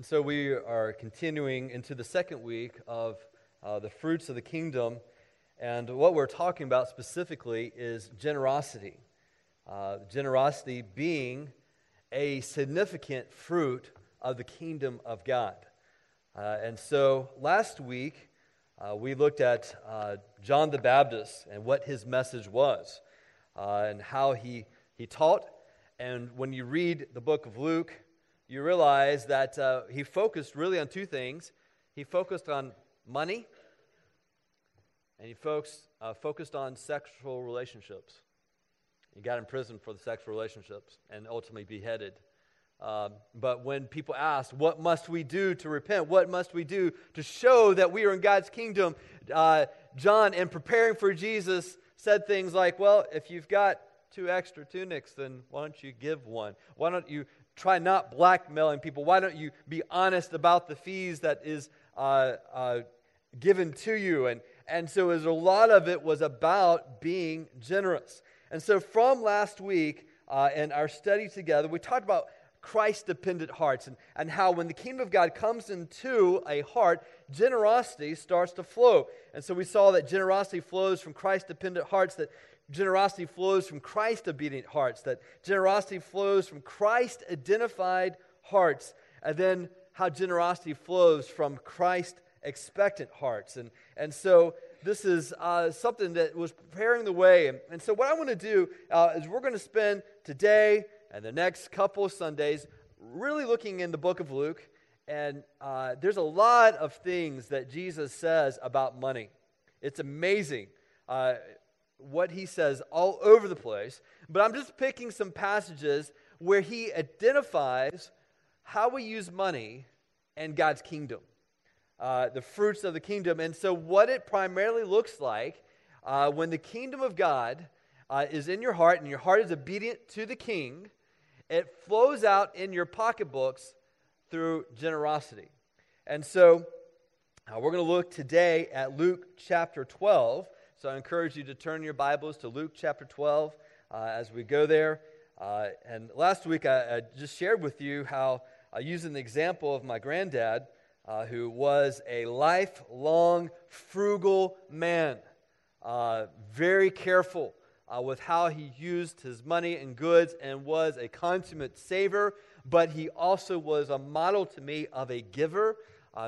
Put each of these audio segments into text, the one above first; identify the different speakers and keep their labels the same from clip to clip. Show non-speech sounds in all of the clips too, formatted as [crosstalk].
Speaker 1: And so we are continuing into the second week of uh, the fruits of the kingdom. And what we're talking about specifically is generosity. Uh, generosity being a significant fruit of the kingdom of God. Uh, and so last week, uh, we looked at uh, John the Baptist and what his message was uh, and how he, he taught. And when you read the book of Luke, you realize that uh, he focused really on two things. He focused on money, and he focused, uh, focused on sexual relationships. He got in prison for the sexual relationships and ultimately beheaded. Um, but when people ask, What must we do to repent? What must we do to show that we are in God's kingdom? Uh, John, in preparing for Jesus, said things like, Well, if you've got two extra tunics, then why don't you give one? Why don't you try not blackmailing people? Why don't you be honest about the fees that is uh, uh, given to you? And, and so as a lot of it was about being generous. And so from last week uh, in our study together, we talked about Christ dependent hearts and, and how when the kingdom of God comes into a heart, generosity starts to flow. And so we saw that generosity flows from Christ dependent hearts, that generosity flows from Christ obedient hearts, that generosity flows from Christ identified hearts, and then how generosity flows from Christ expectant hearts. And, and so this is uh, something that was preparing the way. And, and so, what I want to do uh, is we're going to spend today and the next couple Sundays really looking in the book of Luke. And uh, there's a lot of things that Jesus says about money. It's amazing. Uh, what he says all over the place, but I'm just picking some passages where he identifies how we use money and God's kingdom, uh, the fruits of the kingdom. And so, what it primarily looks like uh, when the kingdom of God uh, is in your heart and your heart is obedient to the king, it flows out in your pocketbooks through generosity. And so, uh, we're going to look today at Luke chapter 12. So I encourage you to turn your Bibles to Luke chapter 12 uh, as we go there. Uh, and last week I, I, just shared with you how, uh, using the example of my granddad, uh, who was a lifelong frugal man, uh, very careful uh, with how he used his money and goods, and was a consummate saver, but he also was a model to me of a giver.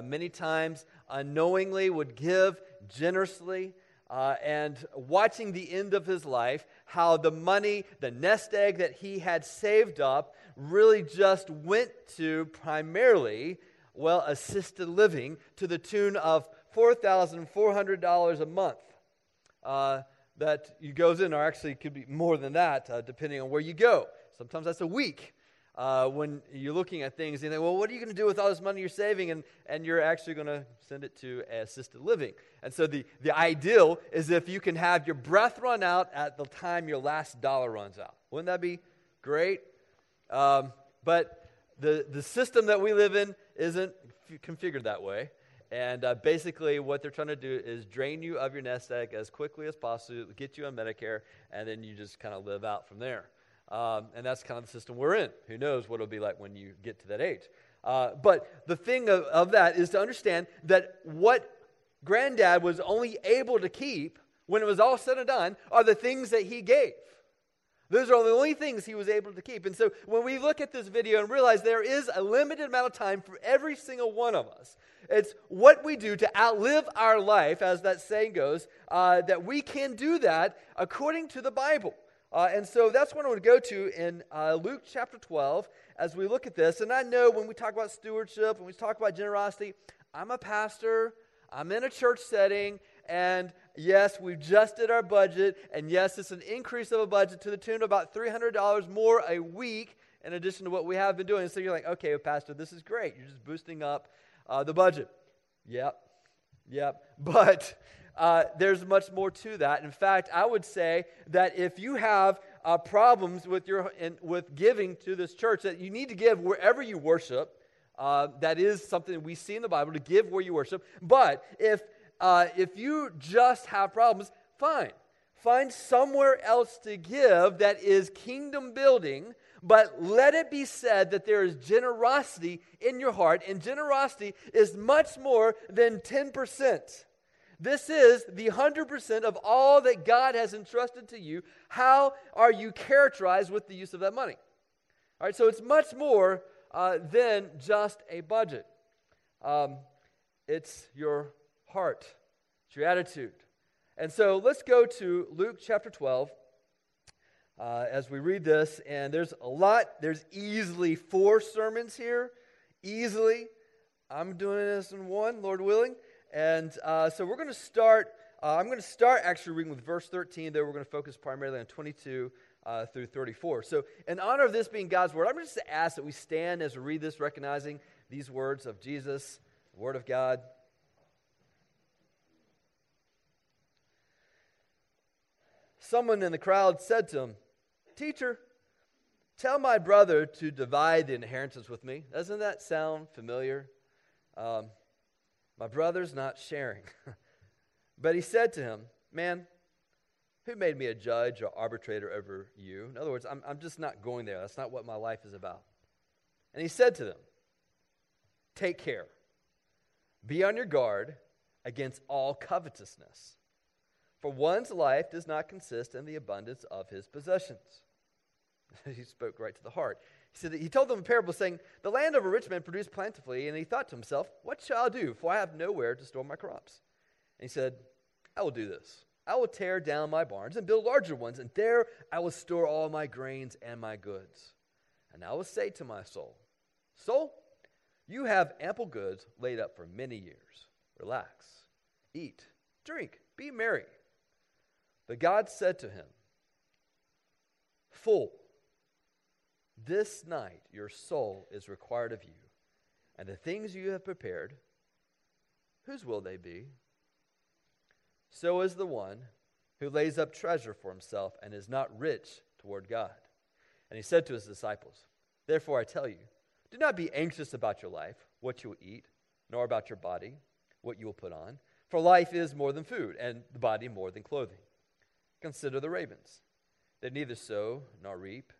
Speaker 1: many times unknowingly would give generously uh, and watching the end of his life, how the money, the nest egg that he had saved up, really just went to primarily, well, assisted living to the tune of $4,400 a month. Uh, that you goes in, or actually could be more than that, uh, depending on where you go. Sometimes that's a week uh, when you're looking at things and you think, well, what are you going to do with all this money you're saving? And, and you're actually going to send it to assisted living. And so the, the ideal is if you can have your breath run out at the time your last dollar runs out. Wouldn't that be great? Um, but the, the system that we live in isn't configured that way. And uh, basically, what they're trying to do is drain you of your nest egg as quickly as possible, get you on Medicare, and then you just kind of live out from there. Um, and that's kind of the system we're in. Who knows what it'll be like when you get to that age. Uh, but the thing of, of that is to understand that what granddad was only able to keep when it was all said and done are the things that he gave. Those are the only things he was able to keep. And so when we look at this video and realize there is a limited amount of time for every single one of us, it's what we do to outlive our life, as that saying goes, uh, that we can do that according to the Bible. Uh, and so that's what I want to go to in uh, Luke chapter 12 as we look at this. And I know when we talk about stewardship, when we talk about generosity, I'm a pastor, I'm in a church setting, and yes, we've just did our budget, and yes, it's an increase of a budget to the tune of about $300 more a week in addition to what we have been doing. So you're like, okay, Pastor, this is great. You're just boosting up uh, the budget. Yep, yep. [laughs] But uh, there's much more to that. In fact, I would say that if you have uh, problems with, your, in, with giving to this church, that you need to give wherever you worship. Uh, that is something we see in the Bible to give where you worship. But if, uh, if you just have problems, fine. Find somewhere else to give that is kingdom building, But let it be said that there is generosity in your heart, and generosity is much more than 10%. This is the 100% of all that God has entrusted to you. How are you characterized with the use of that money? All right, so it's much more uh, than just a budget. Um, it's your heart, it's your attitude. And so let's go to Luke chapter 12 uh, as we read this. And there's a lot, there's easily four sermons here. Easily. I'm doing this in one, Lord willing. And uh, so we're going to start. Uh, I'm going to start actually reading with verse 13, though we're going to focus primarily on 22 uh, through 34. So, in honor of this being God's word, I'm just to ask that we stand as we read this, recognizing these words of Jesus, the Word of God. Someone in the crowd said to him, Teacher, tell my brother to divide the inheritance with me. Doesn't that sound familiar? Um, my brother's not sharing. [laughs] but he said to him, Man, who made me a judge or arbitrator over you? In other words, I'm, I'm just not going there. That's not what my life is about. And he said to them, Take care. Be on your guard against all covetousness. For one's life does not consist in the abundance of his possessions. [laughs] he spoke right to the heart. He said he told them a parable saying, The land of a rich man produced plentifully, and he thought to himself, What shall I do? For I have nowhere to store my crops. And he said, I will do this. I will tear down my barns and build larger ones, and there I will store all my grains and my goods. And I will say to my soul, Soul, you have ample goods laid up for many years. Relax, eat, drink, be merry. But God said to him, Fool, this night your soul is required of you, and the things you have prepared, whose will they be? So is the one who lays up treasure for himself and is not rich toward God. And he said to his disciples, Therefore I tell you, do not be anxious about your life, what you will eat, nor about your body, what you will put on. For life is more than food, and the body more than clothing. Consider the ravens. They neither sow nor reap.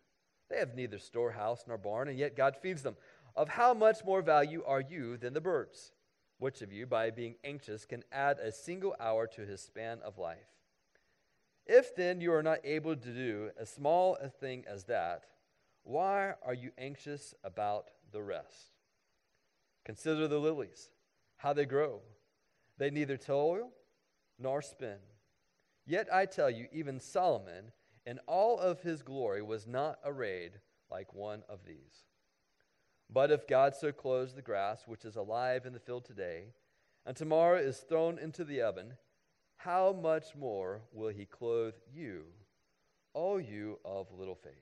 Speaker 1: They have neither storehouse nor barn, and yet God feeds them. Of how much more value are you than the birds? Which of you, by being anxious, can add a single hour to his span of life? If then you are not able to do as small a thing as that, why are you anxious about the rest? Consider the lilies, how they grow. They neither toil nor spin. Yet I tell you, even Solomon, in all of his glory, was not arrayed like one of these. But if God so clothes the grass, which is alive in the field today, and tomorrow is thrown into the oven, how much more will he clothe you, O you of little faith?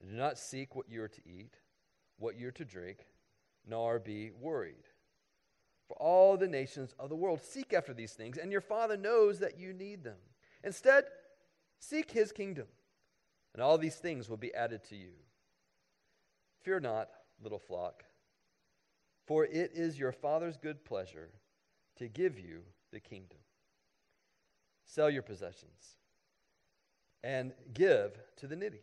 Speaker 1: Do not seek what you are to eat, what you are to drink, nor be worried. For all the nations of the world seek after these things, and your Father knows that you need them. Instead, seek his kingdom, and all these things will be added to you. Fear not, little flock, for it is your Father's good pleasure to give you the kingdom. Sell your possessions and give to the needy.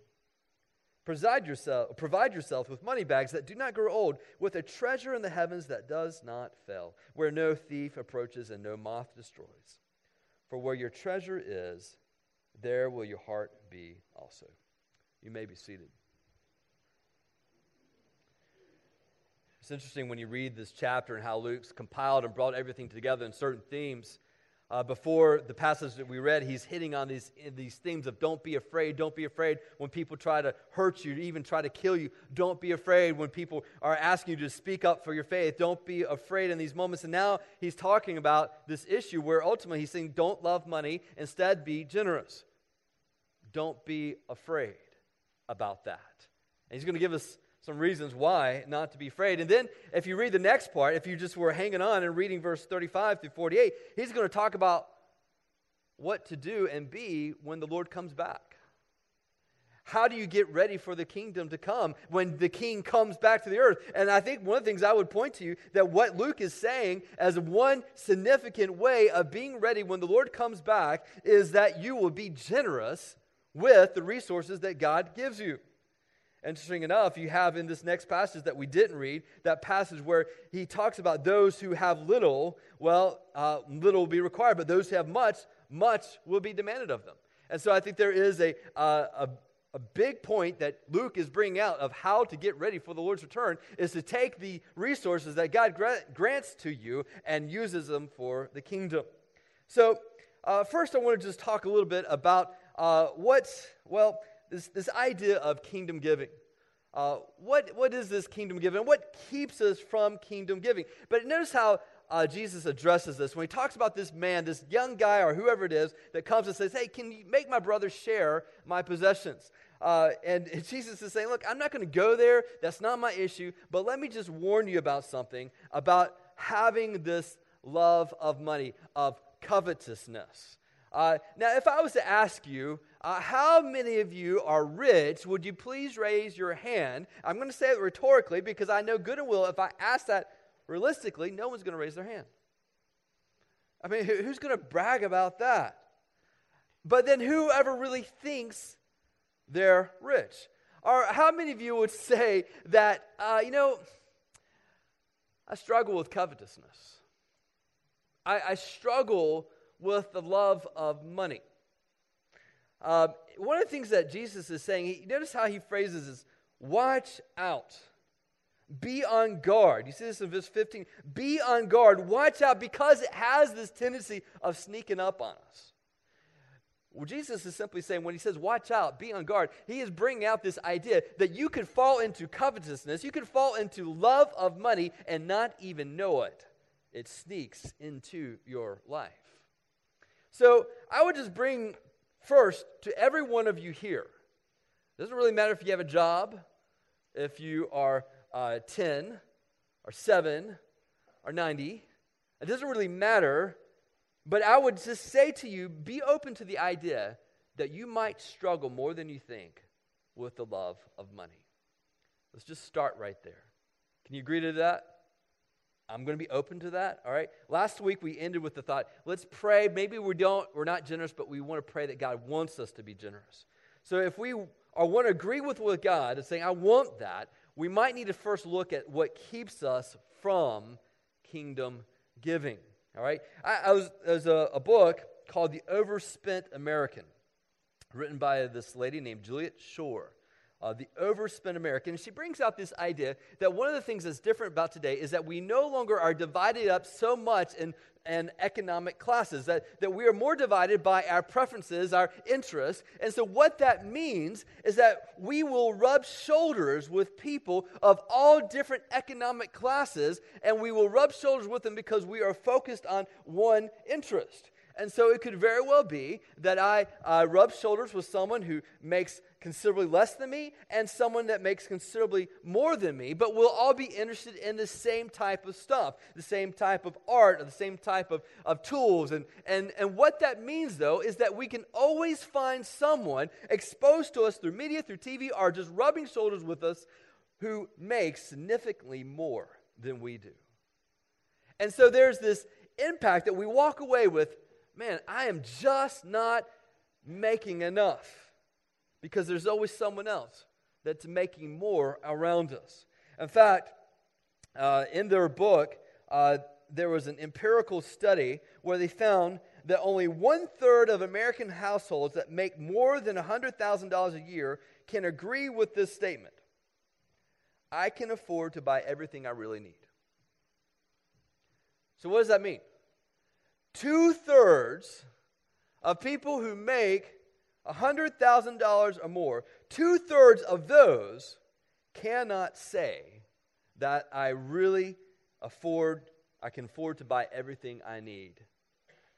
Speaker 1: Provide yourself, provide yourself with money bags that do not grow old, with a treasure in the heavens that does not fail, where no thief approaches and no moth destroys. For where your treasure is, there will your heart be also. You may be seated. It's interesting when you read this chapter and how Luke's compiled and brought everything together in certain themes. Uh, before the passage that we read, he's hitting on these, these themes of don't be afraid, don't be afraid when people try to hurt you, even try to kill you. Don't be afraid when people are asking you to speak up for your faith. Don't be afraid in these moments. And now he's talking about this issue where ultimately he's saying don't love money, instead be generous. Don't be afraid about that. And he's going to give us some reasons why not to be afraid. And then, if you read the next part, if you just were hanging on and reading verse 35 through 48, he's going to talk about what to do and be when the Lord comes back. How do you get ready for the kingdom to come when the king comes back to the earth? And I think one of the things I would point to you that what Luke is saying as one significant way of being ready when the Lord comes back is that you will be generous with the resources that God gives you. Interesting enough, you have in this next passage that we didn't read, that passage where he talks about those who have little, well, uh, little will be required, but those who have much, much will be demanded of them. And so I think there is a, uh, a, a big point that Luke is bringing out of how to get ready for the Lord's return is to take the resources that God gra- grants to you and uses them for the kingdom. So, uh, first, I want to just talk a little bit about uh, what's, well, this, this idea of kingdom giving. Uh, what, what is this kingdom giving? What keeps us from kingdom giving? But notice how uh, Jesus addresses this when he talks about this man, this young guy or whoever it is that comes and says, Hey, can you make my brother share my possessions? Uh, and [laughs] Jesus is saying, Look, I'm not going to go there. That's not my issue. But let me just warn you about something about having this love of money, of covetousness. Uh, now, if I was to ask you, uh, how many of you are rich? Would you please raise your hand? I'm going to say it rhetorically because I know good and well, if I ask that realistically, no one's going to raise their hand. I mean, who's going to brag about that? But then, whoever really thinks they're rich? Or how many of you would [laughs] say that, uh, you know, I struggle with covetousness? I, I struggle with the love of money. Uh, one of the things that Jesus is saying, he, notice how he phrases this watch out. Be on guard. You see this in verse 15. Be on guard. Watch out because it has this tendency of sneaking up on us. Well, Jesus is simply saying, when he says, watch out, be on guard, he is bringing out this idea that you could fall into covetousness, you could fall into love of money and not even know it. It sneaks into your life. So I would just bring first to every one of you here. It doesn't really matter if you have a job, if you are uh, 10 or 7 or 90. It doesn't really matter but I would just say to you be open to the idea that you might struggle more than you think with the love of money. Let's just start right there. Can you agree to that? I'm going to be open to that. All right. Last week we ended with the thought, let's pray. Maybe we don't, we're not generous, but we want to pray that God wants us to be generous. So if we are want to agree with with God and saying, I want that, we might need to first look at what keeps us from kingdom giving. All right? I, I was, there's a, a book called The Overspent American, written by this lady named Juliet Schor. Uh, the overspent American. She brings out this idea that one of the things that's different about today is that we no longer are divided up so much in and economic classes, that, that we are more divided by our preferences, our interests. And so, what that means is that we will rub shoulders with people of all different economic classes, and we will rub shoulders with them because we are focused on one interest. And so it could very well be that I uh, rub shoulders with someone who makes considerably less than me and someone that makes considerably more than me, but we'll all be interested in the same type of stuff, the same type of art, or the same type of, of tools. And, and, and what that means, though, is that we can always find someone exposed to us through media, through TV, or just rubbing shoulders with us who makes significantly more than we do. And so there's this impact that we walk away with man, I am just not making enough because there's always someone else that's making more around us. In fact, uh, in their book, uh, there was an empirical study where they found that only one third of American households that make more than $100,000 a year can agree with this statement I can afford to buy everything I really need. So, what does that mean? two thirds of people who make $100,000 or more, two thirds of those cannot say that I really afford, I can afford to buy everything I need.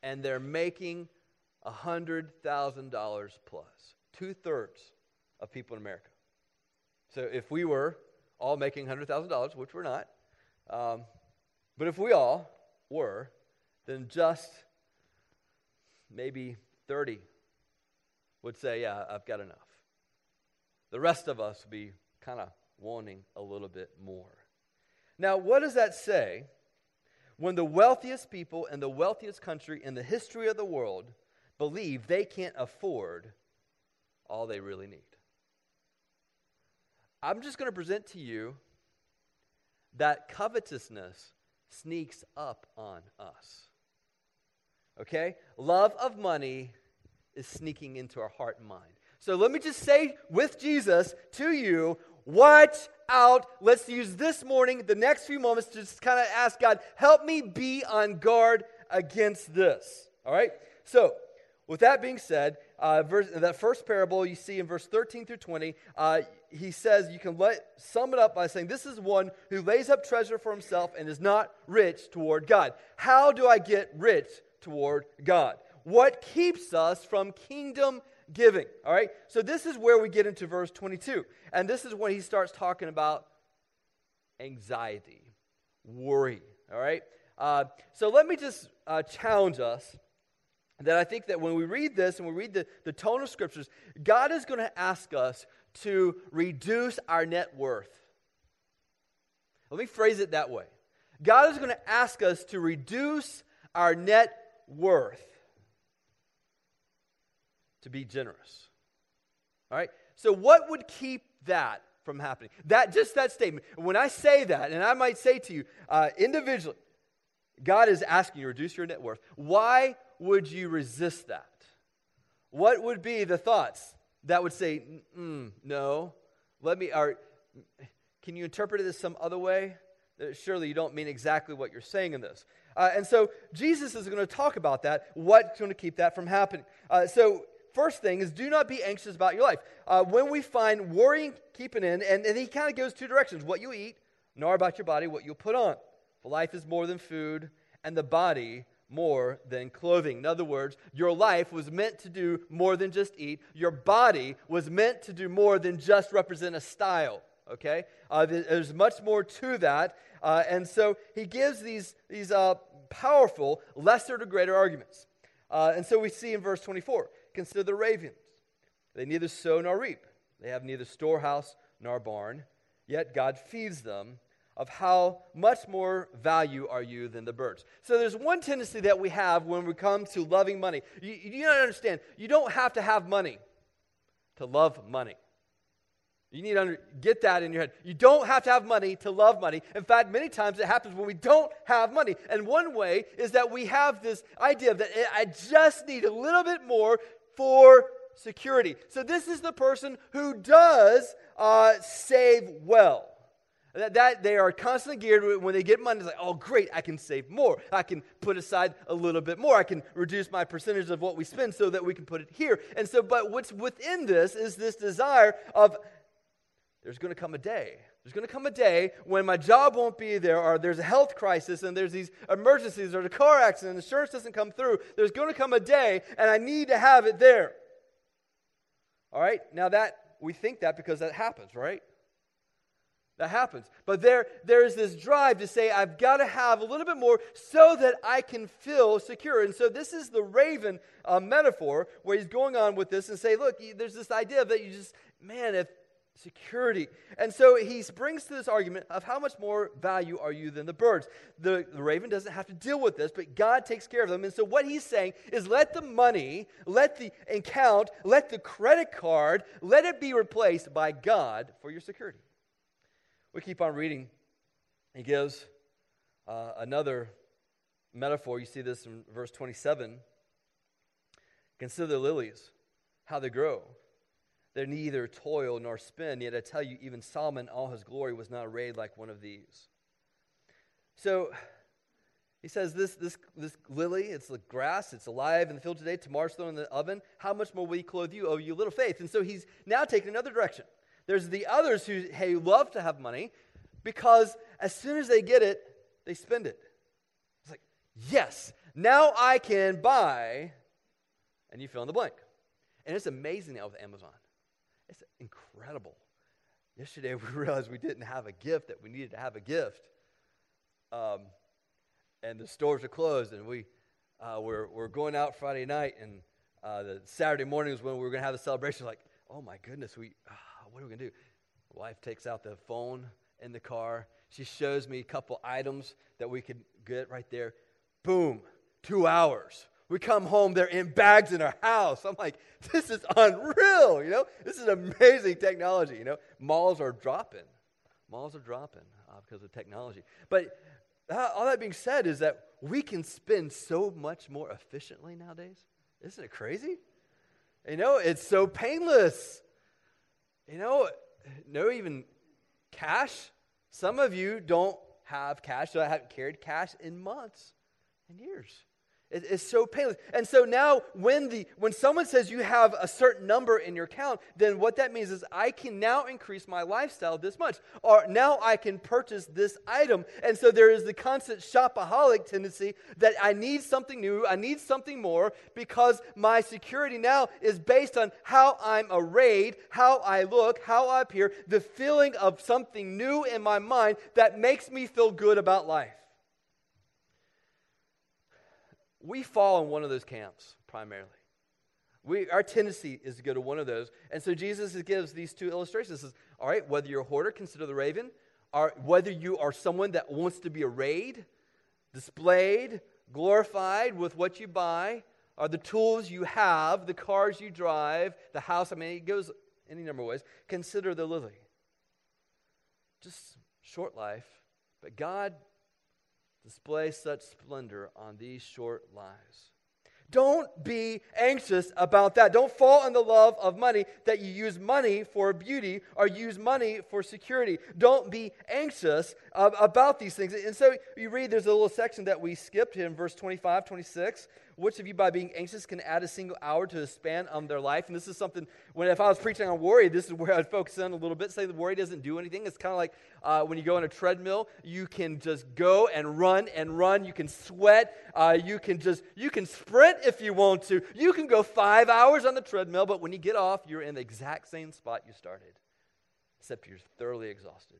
Speaker 1: And they're making $100,000 plus. Two thirds of people in America. So if we were all making $100,000, which we're not, um, but if we all were, then just maybe 30 would say, Yeah, I've got enough. The rest of us would be kind of wanting a little bit more. Now, what does that say when the wealthiest people in the wealthiest country in the history of the world believe they can't afford all they really need? I'm just going to present to you that covetousness sneaks up on us. Okay? Love of money is sneaking into our heart and mind. So let me just say with Jesus to you, watch out. Let's use this morning, the next few moments, to just kind of ask God, help me be on guard against this. All right? So, with that being said, uh, verse, that first parable you see in verse 13 through 20, uh, he says you can let, sum it up by saying, This is one who lays up treasure for himself and is not rich toward God. How do I get rich toward God? What keeps us from kingdom giving? All right, so this is where we get into verse 22. And this is when he starts talking about anxiety, worry. All right, uh, so let me just uh, challenge us that I think that when we read this and we read the, the tone of scriptures, God is going to ask us to reduce our net worth. Let me phrase it that way. God is going to ask us to reduce our net worth to be generous. All right? So, what would keep that from happening? That just that statement. When I say that, and I might say to you uh, individually, God is asking you to reduce your net worth. Why would you resist that? What would be the thoughts that would say, no? Let me, or can you interpret this some other way? Uh, surely you don't mean exactly what you're saying in this. Uh, and so Jesus is going to talk about that, what's going to keep that from happening. Uh, so, first thing is do not be anxious about your life. Uh, when we find worrying keeping in, and, and he kind of goes two directions what you eat, nor about your body what you'll put on. For life is more than food, and the body more than clothing. In other words, your life was meant to do more than just eat. Your body was meant to do more than just represent a style. Okay? Uh, there's much more to that. Uh, and so he gives these, these uh, powerful, lesser to greater arguments. Uh, and so we see in verse 24 consider the ravens. They neither sow nor reap, they have neither storehouse nor barn, yet God feeds them of how much more value are you than the birds. So there's one tendency that we have when we come to loving money. You, you don't understand, you don't have to have money to love money. You need to under, get that in your head. You don't have to have money to love money. In fact, many times it happens when we don't have money. And one way is that we have this idea that I just need a little bit more for security. So this is the person who does uh, save well. That, that they are constantly geared when they get money, it's like, oh, great, I can save more. I can put aside a little bit more. I can reduce my percentage of what we spend so that we can put it here. And so, but what's within this is this desire of there's going to come a day. There's going to come a day when my job won't be there, or there's a health crisis, and there's these emergencies, or a car accident, and insurance doesn't come through. There's going to come a day, and I need to have it there. All right? Now, that, we think that because that happens, right? That happens. But there, there is this drive to say, I've got to have a little bit more so that I can feel secure. And so this is the raven uh, metaphor where he's going on with this and say, look, there's this idea that you just, man, if security. And so he brings to this argument of how much more value are you than the birds. The, the raven doesn't have to deal with this, but God takes care of them. And so what he's saying is let the money, let the account, let the credit card, let it be replaced by God for your security. We keep on reading. He gives uh, another metaphor. You see this in verse 27. Consider the lilies, how they grow. They neither toil nor spin, yet I tell you, even Solomon, all his glory, was not arrayed like one of these. So he says, This, this, this lily, it's the grass, it's alive in the field today, tomorrow's thrown in the oven. How much more will he clothe you, oh, you little faith? And so he's now taking another direction. There's the others who hey, love to have money because as soon as they get it, they spend it. It's like, yes, now I can buy, and you fill in the blank. And it's amazing now with Amazon. Incredible. Yesterday [laughs] we realized we didn't have a gift that we needed to have a gift. Um, and the stores are closed, and we uh, we're, we're going out Friday night, and uh, the Saturday morning is when we were going to have the celebration. Like, oh my goodness, we uh, what are we going to do? Wife takes out the phone in the car. She shows me a couple items that we could get right there. Boom, two hours. We come home, they're in bags in our house. I'm like, this is unreal, you know? This is amazing technology, you know? Malls are dropping. Malls are dropping uh, because of technology. But uh, all that being said is that we can spend so much more efficiently nowadays. Isn't it crazy? You know, it's so painless. You know, no even cash. Some of you don't have cash, so I haven't carried cash in months and years. It, it's so painless. And so now when the when someone says you have a certain number in your account, then what that means is I can now increase my lifestyle this much. Or now I can purchase this item. And so there is the constant shopaholic tendency that I need something new, I need something more, because my security now is based on how I'm arrayed, how I look, how I appear, the feeling of something new in my mind that makes me feel good about life we fall in one of those camps primarily. We, our tendency is to go to one of those. And so Jesus gives these two illustrations. He says, all right, whether you're a hoarder, consider the raven. Or whether you are someone that wants to be arrayed, displayed, glorified with what you buy, or the tools you have, the cars you drive, the house. I mean, it goes any number of ways. Consider the lily. Just short life, but God display such splendor on these short lives. Don't be anxious about that. Don't fall in the love of money that you use money for beauty or use money for security. Don't be anxious about these things. And so you read, there's a little section that we skipped here in verse 25, 26 which of you, by being anxious, can add a single hour to the span of their life? And this is something, when if I was preaching on worry, this is where I'd focus on a little bit. Say the worry doesn't do anything. It's kind of like uh, when you go on a treadmill, you can just go and run and run. You can sweat. Uh, you can just, you can sprint if you want to. You can go five hours on the treadmill, but when you get off, you're in the exact same spot you started, except you're thoroughly exhausted.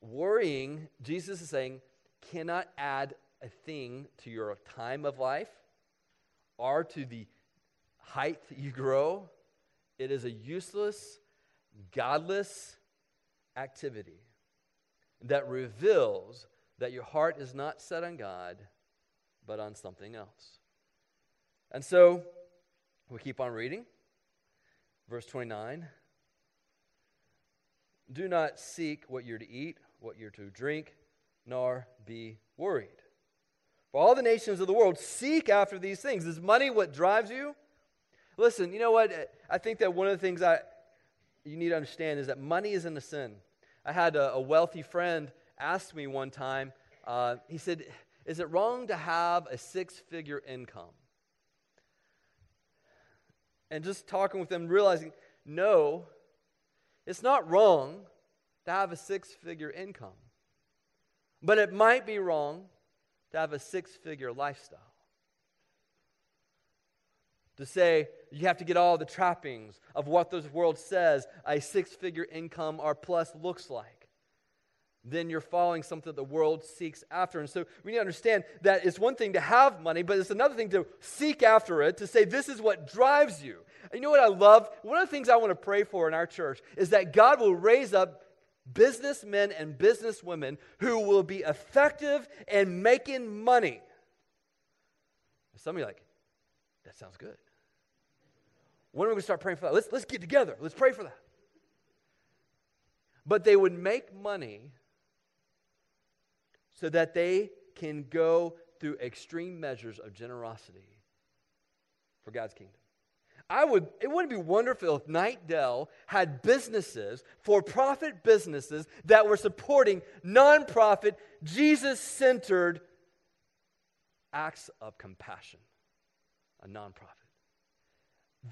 Speaker 1: Worrying, Jesus is saying, cannot add a thing to your time of life or to the height that you grow. It is a useless, godless activity that reveals that your heart is not set on God, but on something else. And so we keep on reading. Verse 29 Do not seek what you're to eat, what you're to drink, nor be worried. For all the nations of the world seek after these things. Is money what drives you? Listen, you know what? I think that one of the things I, you need to understand is that money isn't a sin. I had a, a wealthy friend ask me one time, uh, he said, Is it wrong to have a six figure income? And just talking with them, realizing, no, it's not wrong to have a six figure income. But it might be wrong to have a six figure lifestyle. To say you have to get all the trappings of what this world says a six figure income or plus looks like. Then you're following something that the world seeks after. And so we need to understand that it's one thing to have money, but it's another thing to seek after it, to say this is what drives you. And you know what I love? One of the things I want to pray for in our church is that God will raise up businessmen and businesswomen who will be effective in making money. Some of you like, that sounds good. When are we going to start praying for that? Let's, let's get together. Let's pray for that. But they would make money so that they can go through extreme measures of generosity for God's kingdom. I would, it wouldn't be wonderful if Knightdale had businesses, for profit businesses, that were supporting nonprofit, Jesus centered acts of compassion. A nonprofit.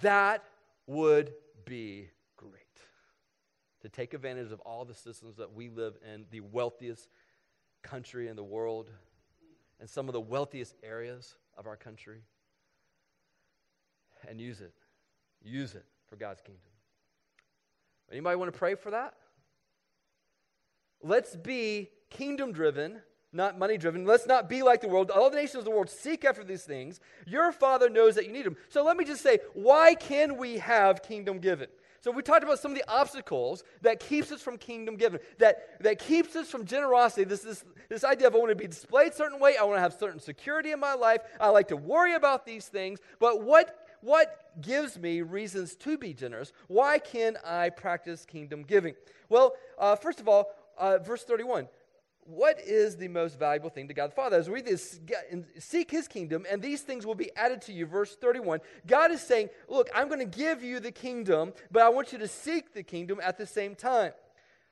Speaker 1: That would be great. To take advantage of all the systems that we live in, the wealthiest country in the world, and some of the wealthiest areas of our country, and use it Use it for God's kingdom. Anybody want to pray for that? Let's be kingdom driven, not money driven. Let's not be like the world. All the nations of the world seek after these things. Your Father knows that you need them. So let me just say, why can we have kingdom given? So we talked about some of the obstacles that keeps us from kingdom giving, that, that keeps us from generosity. This, this, this idea of I want to be displayed certain way, I want to have certain security in my life, I like to worry about these things. But what, what gives me reasons to be generous? Why can I practice kingdom giving? Well, uh, first of all, uh, verse 31 what is the most valuable thing to God the Father? As we read this, seek his kingdom, and these things will be added to you. Verse 31. God is saying, Look, I'm going to give you the kingdom, but I want you to seek the kingdom at the same time.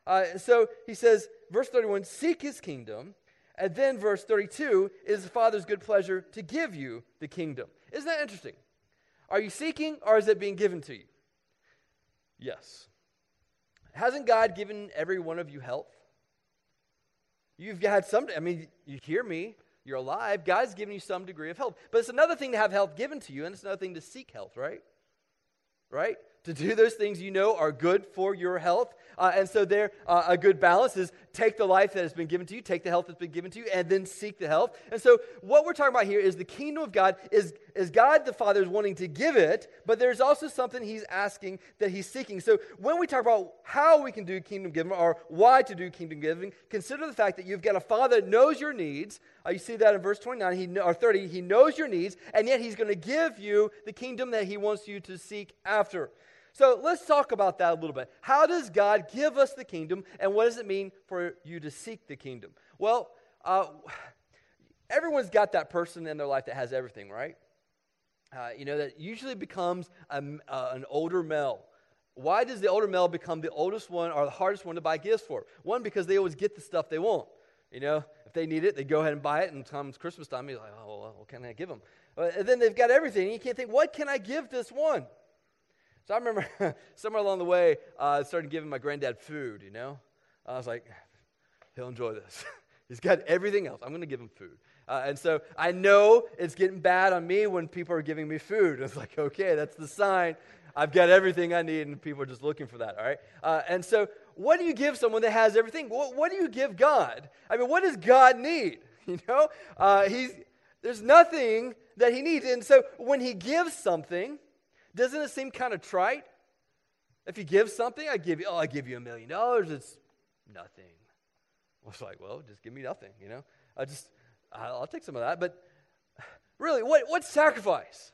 Speaker 1: Uh, so he says, verse 31, seek his kingdom. And then verse 32 is the Father's good pleasure to give you the kingdom. Isn't that interesting? Are you seeking or is it being given to you? Yes. Hasn't God given every one of you health? You've had some, I mean, you hear me, you're alive. God's given you some degree of health. But it's another thing to have health given to you, and it's another thing to seek health, right? Right? To do those things you know are good for your health. Uh, and so, there, uh, a good balance is take the life that has been given to you, take the health that's been given to you, and then seek the health. And so, what we're talking about here is the kingdom of God is, is God the Father is wanting to give it, but there's also something He's asking that He's seeking. So, when we talk about how we can do kingdom giving or why to do kingdom giving, consider the fact that you've got a Father that knows your needs. Uh, you see that in verse 29 he, or 30. He knows your needs, and yet He's going to give you the kingdom that He wants you to seek after. So let's talk about that a little bit. How does God give us the kingdom, and what does it mean for you to seek the kingdom? Well, uh, everyone's got that person in their life that has everything, right? Uh, you know, that usually becomes a, uh, an older male. Why does the older male become the oldest one or the hardest one to buy gifts for? One, because they always get the stuff they want. You know, if they need it, they go ahead and buy it, and comes Christmas time, you're like, oh, well, what can I give them? Uh, and then they've got everything, and you can't think, what can I give this one? So I remember [laughs] somewhere along the way, uh, I started giving my granddad food, you know? I was like, he'll enjoy this. [laughs] He's got everything else. I'm going to give him food. Uh, and so I know it's getting bad on me when people are giving me food. [laughs] It's like, okay, that's the sign. I've got everything I need, and people are just looking for that, all right? Uh, and so, what do you give someone that has everything? What, what, do you give God? I mean, what does God need? You know, uh, he's, there's nothing that he needs. And so, when he gives something, doesn't it seem kind of trite? If you give something, I give you, oh, I give you a million dollars, it's nothing. I was like, well, just give me nothing, you know? I just, I'll take some of that. But really, what, what sacrifice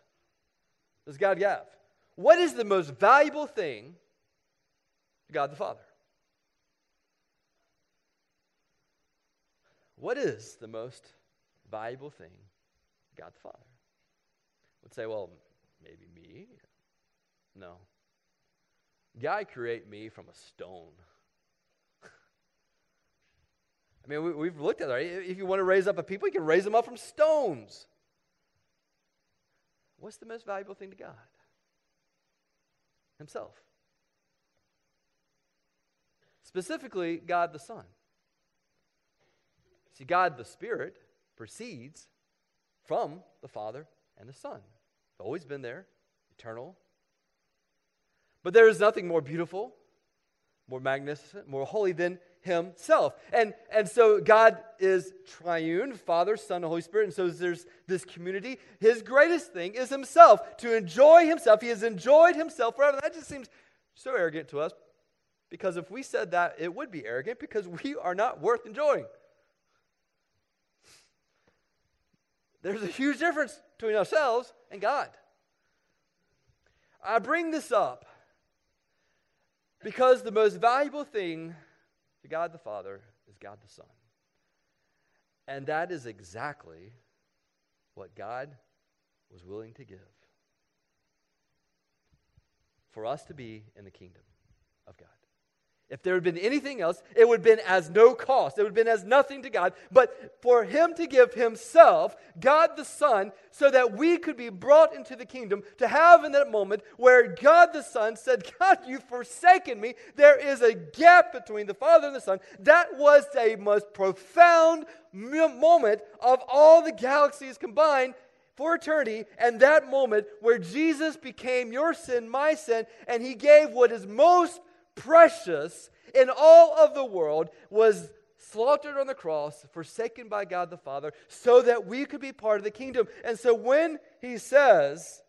Speaker 1: does God have? What is the most valuable thing to God the Father? What is the most valuable thing to God the Father? I would say, well, maybe me, no. God create me from a stone. I mean, we, have looked at it. Right? If you want to raise up a people, you can raise them up from stones. What's the most valuable thing to God? Himself. Specifically, God the Son. See, God the Spirit proceeds from the Father and the Son. It's always been there, eternal, but there is nothing more beautiful, more magnificent, more holy than himself. And, and so God is triune, Father, Son, and Holy Spirit. And so there's this community. His greatest thing is himself, to enjoy himself. He has enjoyed himself forever. That just seems so arrogant to us because if we said that, it would be arrogant because we are not worth enjoying. There's a huge difference between ourselves and God. I bring this up because the most valuable thing to God the Father is God the Son. And that is exactly what God was willing to give for us to be in the kingdom of God. If there had been anything else, it would have been as no cost. It would have been as nothing to God. But for Him to give Himself, God the Son, so that we could be brought into the kingdom, to have in that moment where God the Son said, God, you've forsaken me, there is a gap between the Father and the Son. That was a most profound moment of all the galaxies combined for eternity, and that moment where Jesus became your sin, my sin, and He gave what is most precious in all of the world was slaughtered on the cross, forsaken by God the Father, so that we could be part of the kingdom. And so when he says,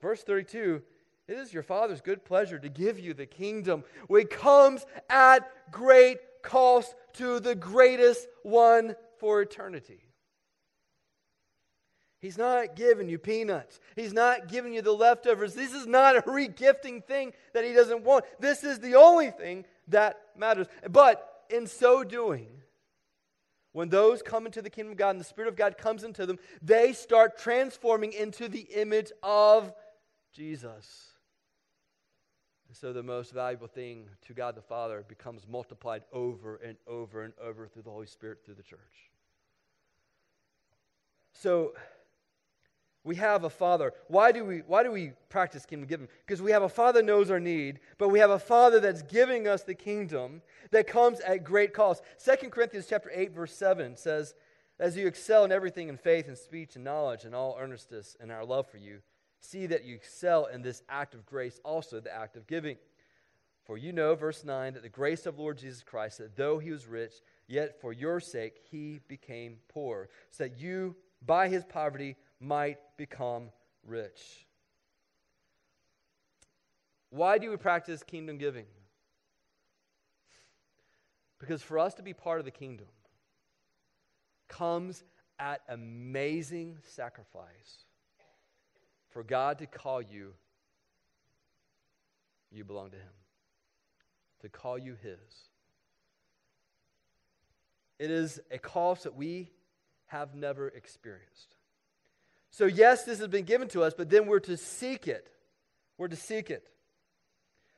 Speaker 1: verse 32, It is your Father's good pleasure to give you the kingdom, which comes at great cost to the greatest one for eternity. He's not giving you peanuts. He's not giving you the leftovers. This is not a regifting thing that he doesn't want. This is the only thing that matters. But in so doing, when those come into the kingdom of God and the Spirit of God comes into them, they start transforming into the image of Jesus. And so the most valuable thing to God the Father becomes multiplied over and over and over through the Holy Spirit, through the church. So, we have a father. Why do we, why do we practice kingdom giving? Because we have a father knows our need, but we have a father that's giving us the kingdom that comes at great cost. 2 Corinthians chapter 8, verse 7 says, As you excel in everything in faith and speech and knowledge and all earnestness and our love for you, see that you excel in this act of grace, also the act of giving. For you know, verse 9, that the grace of Lord Jesus Christ, that though he was rich, yet for your sake he became poor, so that you, by his poverty, might become rich. Why do we practice kingdom giving? Because for us to be part of the kingdom comes at amazing sacrifice. For God to call you, you belong to Him. To call you His. It is a cost that we have never experienced. So, yes, this has been given to us, but then we're to seek it. We're to seek it.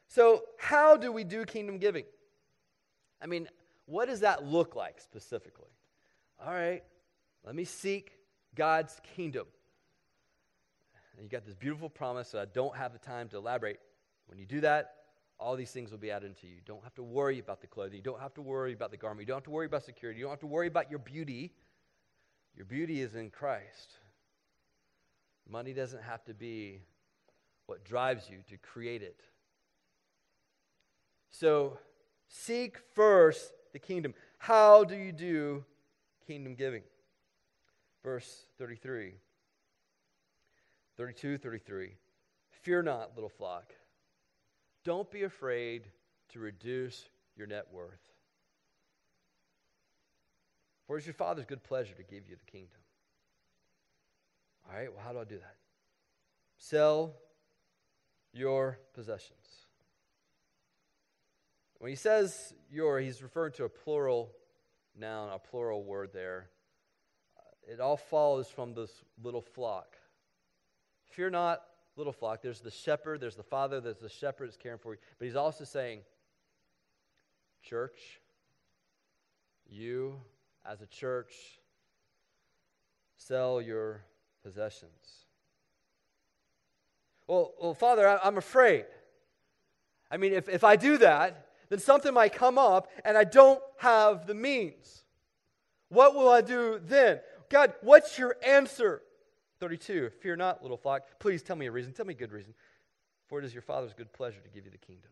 Speaker 1: So, how do we do kingdom giving? I mean, what does that look like specifically? All right, let me seek God's kingdom. And you got this beautiful promise that I don't have the time to elaborate. When you do that, all these things will be added to you. You don't have to worry about the clothing. You don't have to worry about the garment. You don't have to worry about security. You don't have to worry about your beauty. Your beauty is in Christ. Money doesn't have to be what drives you to create it. So, seek first the kingdom. How do you do kingdom giving? Verse 33. 32, 33. Fear not, little flock. Don't be afraid to reduce your net worth. For it's your Father's good pleasure to give you the kingdom. All right, well, how do I do that? Sell your possessions. When he says your, he's referring to a plural noun, a plural word there. It all follows from this little flock. Fear not, little flock. There's the shepherd, there's the father, there's the shepherd that's caring for you. But he's also saying, church, you as a church, sell your possessions. Well, well Father, I, I'm afraid. I mean, if, if I do that, then something might come up and I don't have the means. What will I do then? God, what's your answer? 32. Fear not, little flock. Please tell me a reason. Tell me a good reason. For it is your Father's good pleasure to give you the kingdom.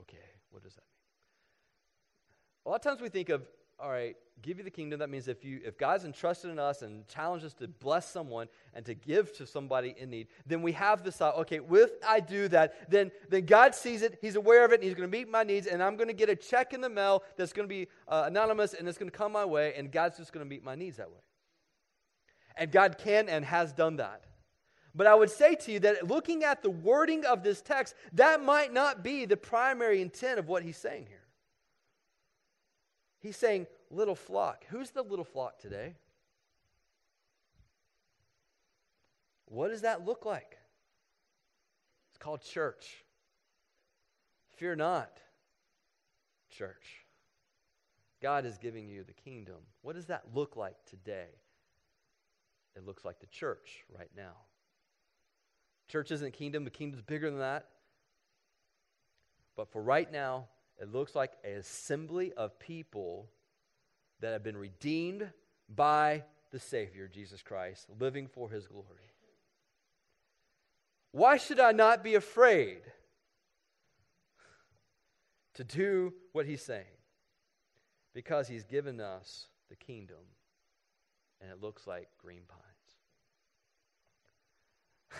Speaker 1: Okay, what does that mean? A lot of times we think of all right, give you the kingdom. That means if you if God's entrusted in us and challenged us to bless someone and to give to somebody in need, then we have this thought, okay, if I do that, then then God sees it, He's aware of it, and He's going to meet my needs, and I'm going to get a check in the mail that's going to be uh, anonymous and it's going to come my way, and God's just going to meet my needs that way. And God can and has done that. But I would say to you that looking at the wording of this text, that might not be the primary intent of what he's saying here. He's saying, little flock. Who's the little flock today? What does that look like? It's called church. Fear not, church. God is giving you the kingdom. What does that look like today? It looks like the church right now. Church isn't kingdom, the kingdom's bigger than that. But for right now, it looks like an assembly of people that have been redeemed by the Savior, Jesus Christ, living for his glory. Why should I not be afraid to do what he's saying? Because he's given us the kingdom, and it looks like green pines.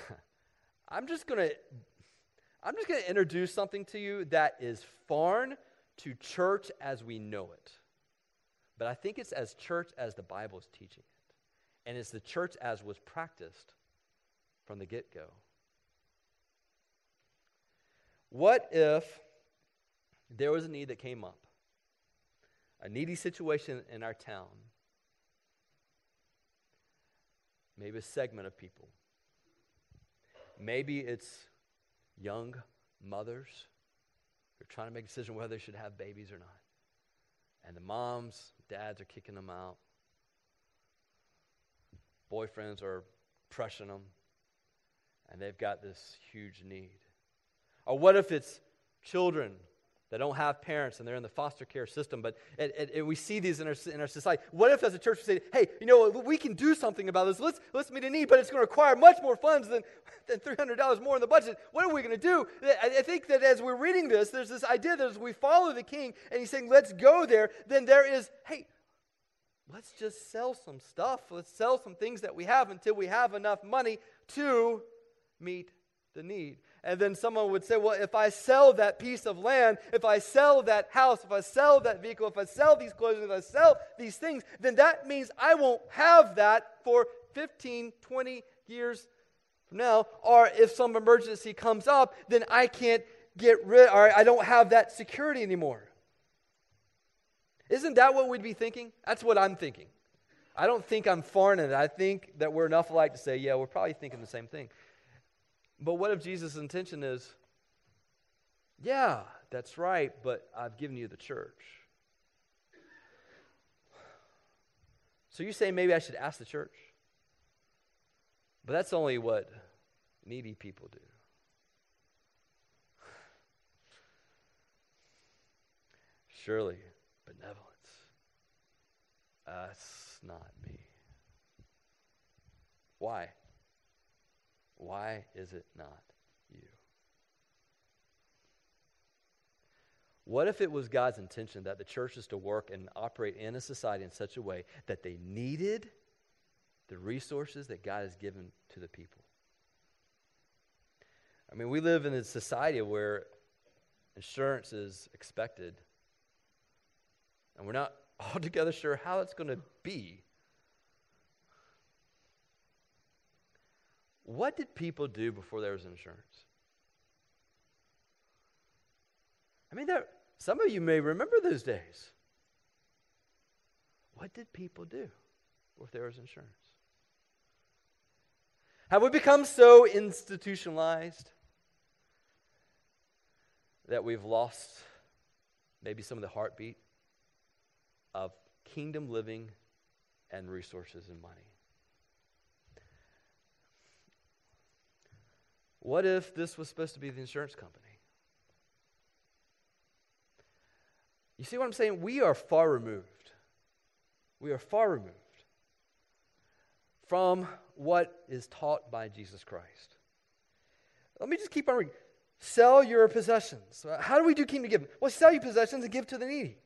Speaker 1: [laughs] I'm just going to I'm just going to introduce something to you that is foreign to church as we know it. But I think it's as church as the Bible is teaching it. And it's the church as was practiced from the get go. What if there was a need that came up? A needy situation in our town. Maybe a segment of people. Maybe it's young mothers who are trying to make a decision whether they should have babies or not. And the moms, dads are kicking them out. Boyfriends are pressuring them. And they've got this huge need. Or what if it's children that don't have parents and they're in the foster care system, but we see these in our, in our society. What if, as a church, we say, hey, you know, we can do something about this. Let's, let's meet a need, but it's going to require much more funds than, [laughs] than $300 more in the budget. What are we going to do? I, I think that as we're reading this, there's this idea that as we follow the king and he's saying, let's go there, then there is, hey, let's just sell some stuff. Let's sell some things that we have until we have enough money to meet the need. And then someone would say, well, if I sell that piece of land, if I sell that house, if I sell that vehicle, if I sell these clothes, if I sell these things, then that means I won't have that for 15, 20 years from now. Or if some emergency comes up, then I can't get rid, or I don't have that security anymore. Isn't that what we'd be thinking? That's what I'm thinking. I don't think I'm foreign in it. I think that we're enough alike to say, yeah, we're probably thinking the same thing. But what if Jesus' intention is, yeah, that's right, but I've given you the church? So you say maybe I should ask the church? But that's only what needy people do. [sighs] Surely, benevolence. That's not me. Why? Why is it not you? What if it was God's intention that the church is to work and operate in a society in such a way that they needed the resources that God has given to the people? I mean, we live in a society where insurance is expected, and we're not [laughs] altogether sure how it's going to be. What did people do before there was insurance? I mean, there, some of you may remember those days. What did people do before there was insurance? Have we become so institutionalized that we've lost maybe some of the heartbeat of kingdom living and resources and money? What if this was supposed to be the insurance company? You see what I'm saying? We are far removed. We are far removed from what is taught by Jesus Christ. Let me just keep on reading. Sell your possessions. How do we do kingdom giving? Well, sell your possessions and give to the needy.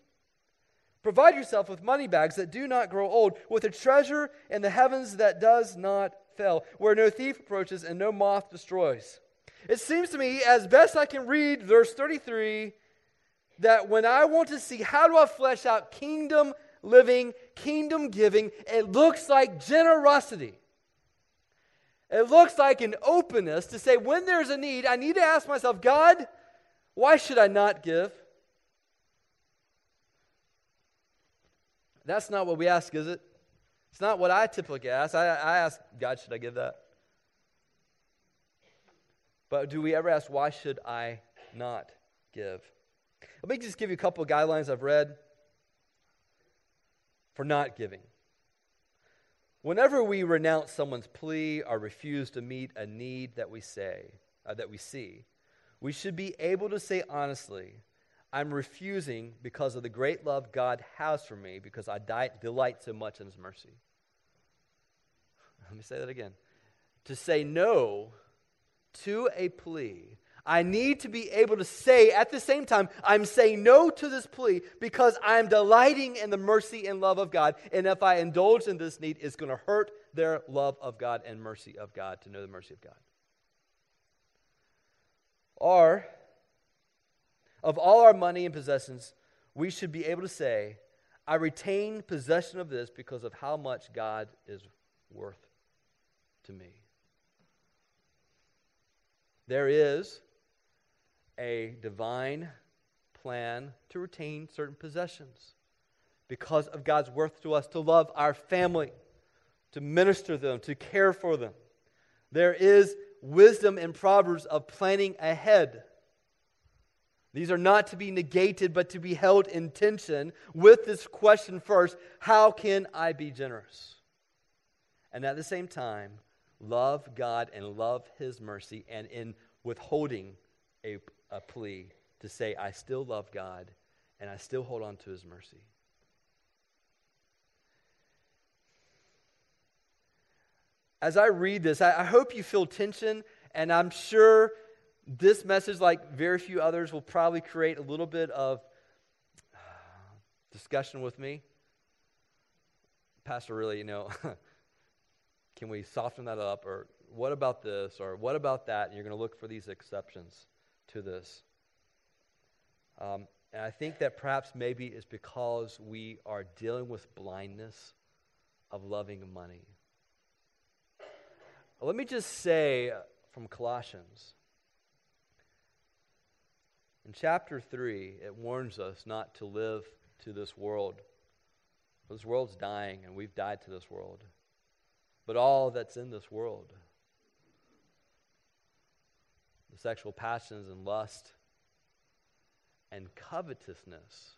Speaker 1: Provide yourself with money bags that do not grow old, with a treasure in the heavens that does not fail, where no thief approaches and no moth destroys. It seems to me, as best I can read verse 33, that when I want to see how do I flesh out kingdom living, kingdom giving, it looks like generosity. It looks like an openness to say, when there's a need, I need to ask myself, God, why should I not give? That's not what we ask, is it? It's not what I typically ask. I, I ask, God, should I give that? But do we ever ask, why should I not give? Let me just give you a couple of guidelines I've read for not giving. Whenever we renounce someone's plea or refuse to meet a need that we say, uh, that we see, we should be able to say honestly, I'm refusing because of the great love God has for me because I die, delight so much in His mercy. Let me say that again. To say no to a plea, I need to be able to say at the same time, I'm saying no to this plea because I'm delighting in the mercy and love of God. And if I indulge in this need, it's going to hurt their love of God and mercy of God to know the mercy of God. Or, of all our money and possessions, we should be able to say, I retain possession of this because of how much God is worth to me. There is a divine plan to retain certain possessions because of God's worth to us, to love our family, to minister them, to care for them. There is wisdom in Proverbs of planning ahead. These are not to be negated, but to be held in tension with this question first how can I be generous? And at the same time, love God and love His mercy, and in withholding a, a plea to say, I still love God and I still hold on to His mercy. As I read this, I, I hope you feel tension, and I'm sure this message, like very few others, will probably create a little bit of [sighs] discussion with me. Pastor, really, you know, [laughs] can we soften that up? Or what about this? Or what about that? And you're going to look for these exceptions to this. Um, and I think that perhaps maybe it's because we are dealing with blindness of loving money. Let me just say from Colossians in chapter 3, it warns us not to live to this world. This world's dying, and we've died to this world. But all that's in this world the sexual passions and lust and covetousness.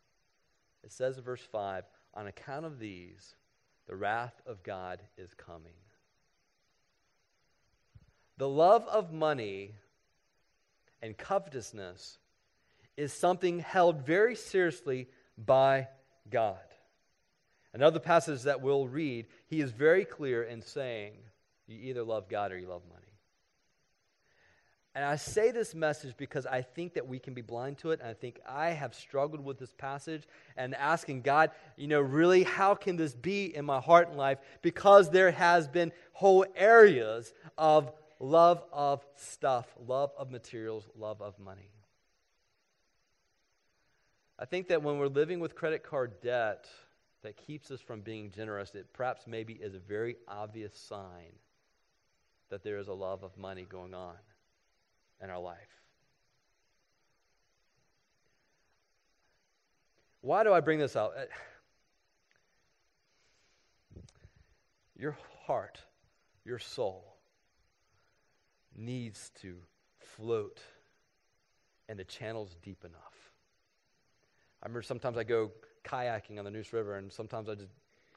Speaker 1: It says in verse 5 on account of these, the wrath of God is coming. The love of money and covetousness is something held very seriously by God. Another passage that we'll read, he is very clear in saying, You either love God or you love money. And I say this message because I think that we can be blind to it. And I think I have struggled with this passage and asking God, you know, really, how can this be in my heart and life? Because there has been whole areas of love of stuff, love of materials, love of money. I think that when we're living with credit card debt that keeps us from being generous, it perhaps maybe is a very obvious sign that there is a love of money going on in our life. Why do I bring this up? Eh, your heart, your soul needs to float and the channel's deep enough. I remember sometimes I go kayaking on the Neuse River, and sometimes I just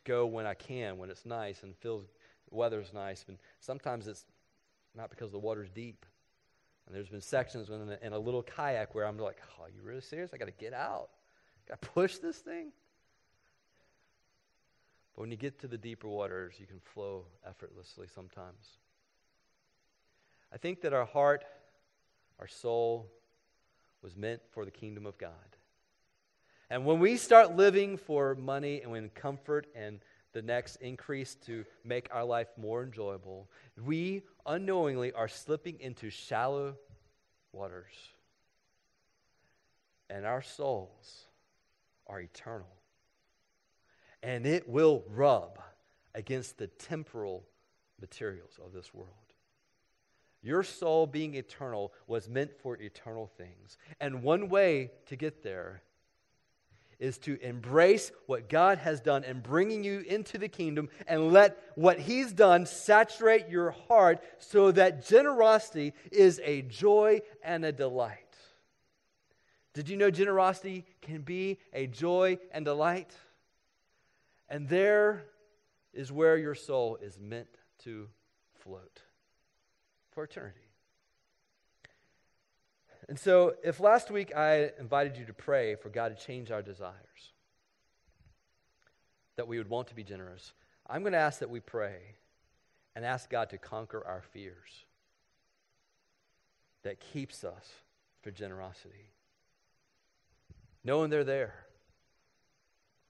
Speaker 1: go when I can, when it's nice and feels the weather's nice. And sometimes it's not because the water's deep. And there's been sections in a, in a little kayak where I'm like, "Oh, you really serious? I got to get out. Got to push this thing." But when you get to the deeper waters, you can flow effortlessly sometimes. I think that our heart, our soul, was meant for the kingdom of God. And when we start living for money and when comfort and the next increase to make our life more enjoyable, we unknowingly are slipping into shallow waters. And our souls are eternal. And it will rub against the temporal materials of this world. Your soul, being eternal, was meant for eternal things. And one way to get there is to embrace what God has done and bringing you into the kingdom and let what He's done saturate your heart so that generosity is a joy and a delight. Did you know generosity can be a joy and delight? And there is where your soul is meant to float for eternity. And so, if last week I invited you to pray for God to change our desires, that we would want to be generous, I'm going to ask that we pray and ask God to conquer our fears that keeps us for generosity. Knowing they're there,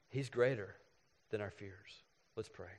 Speaker 1: He's greater than our fears. Let's pray.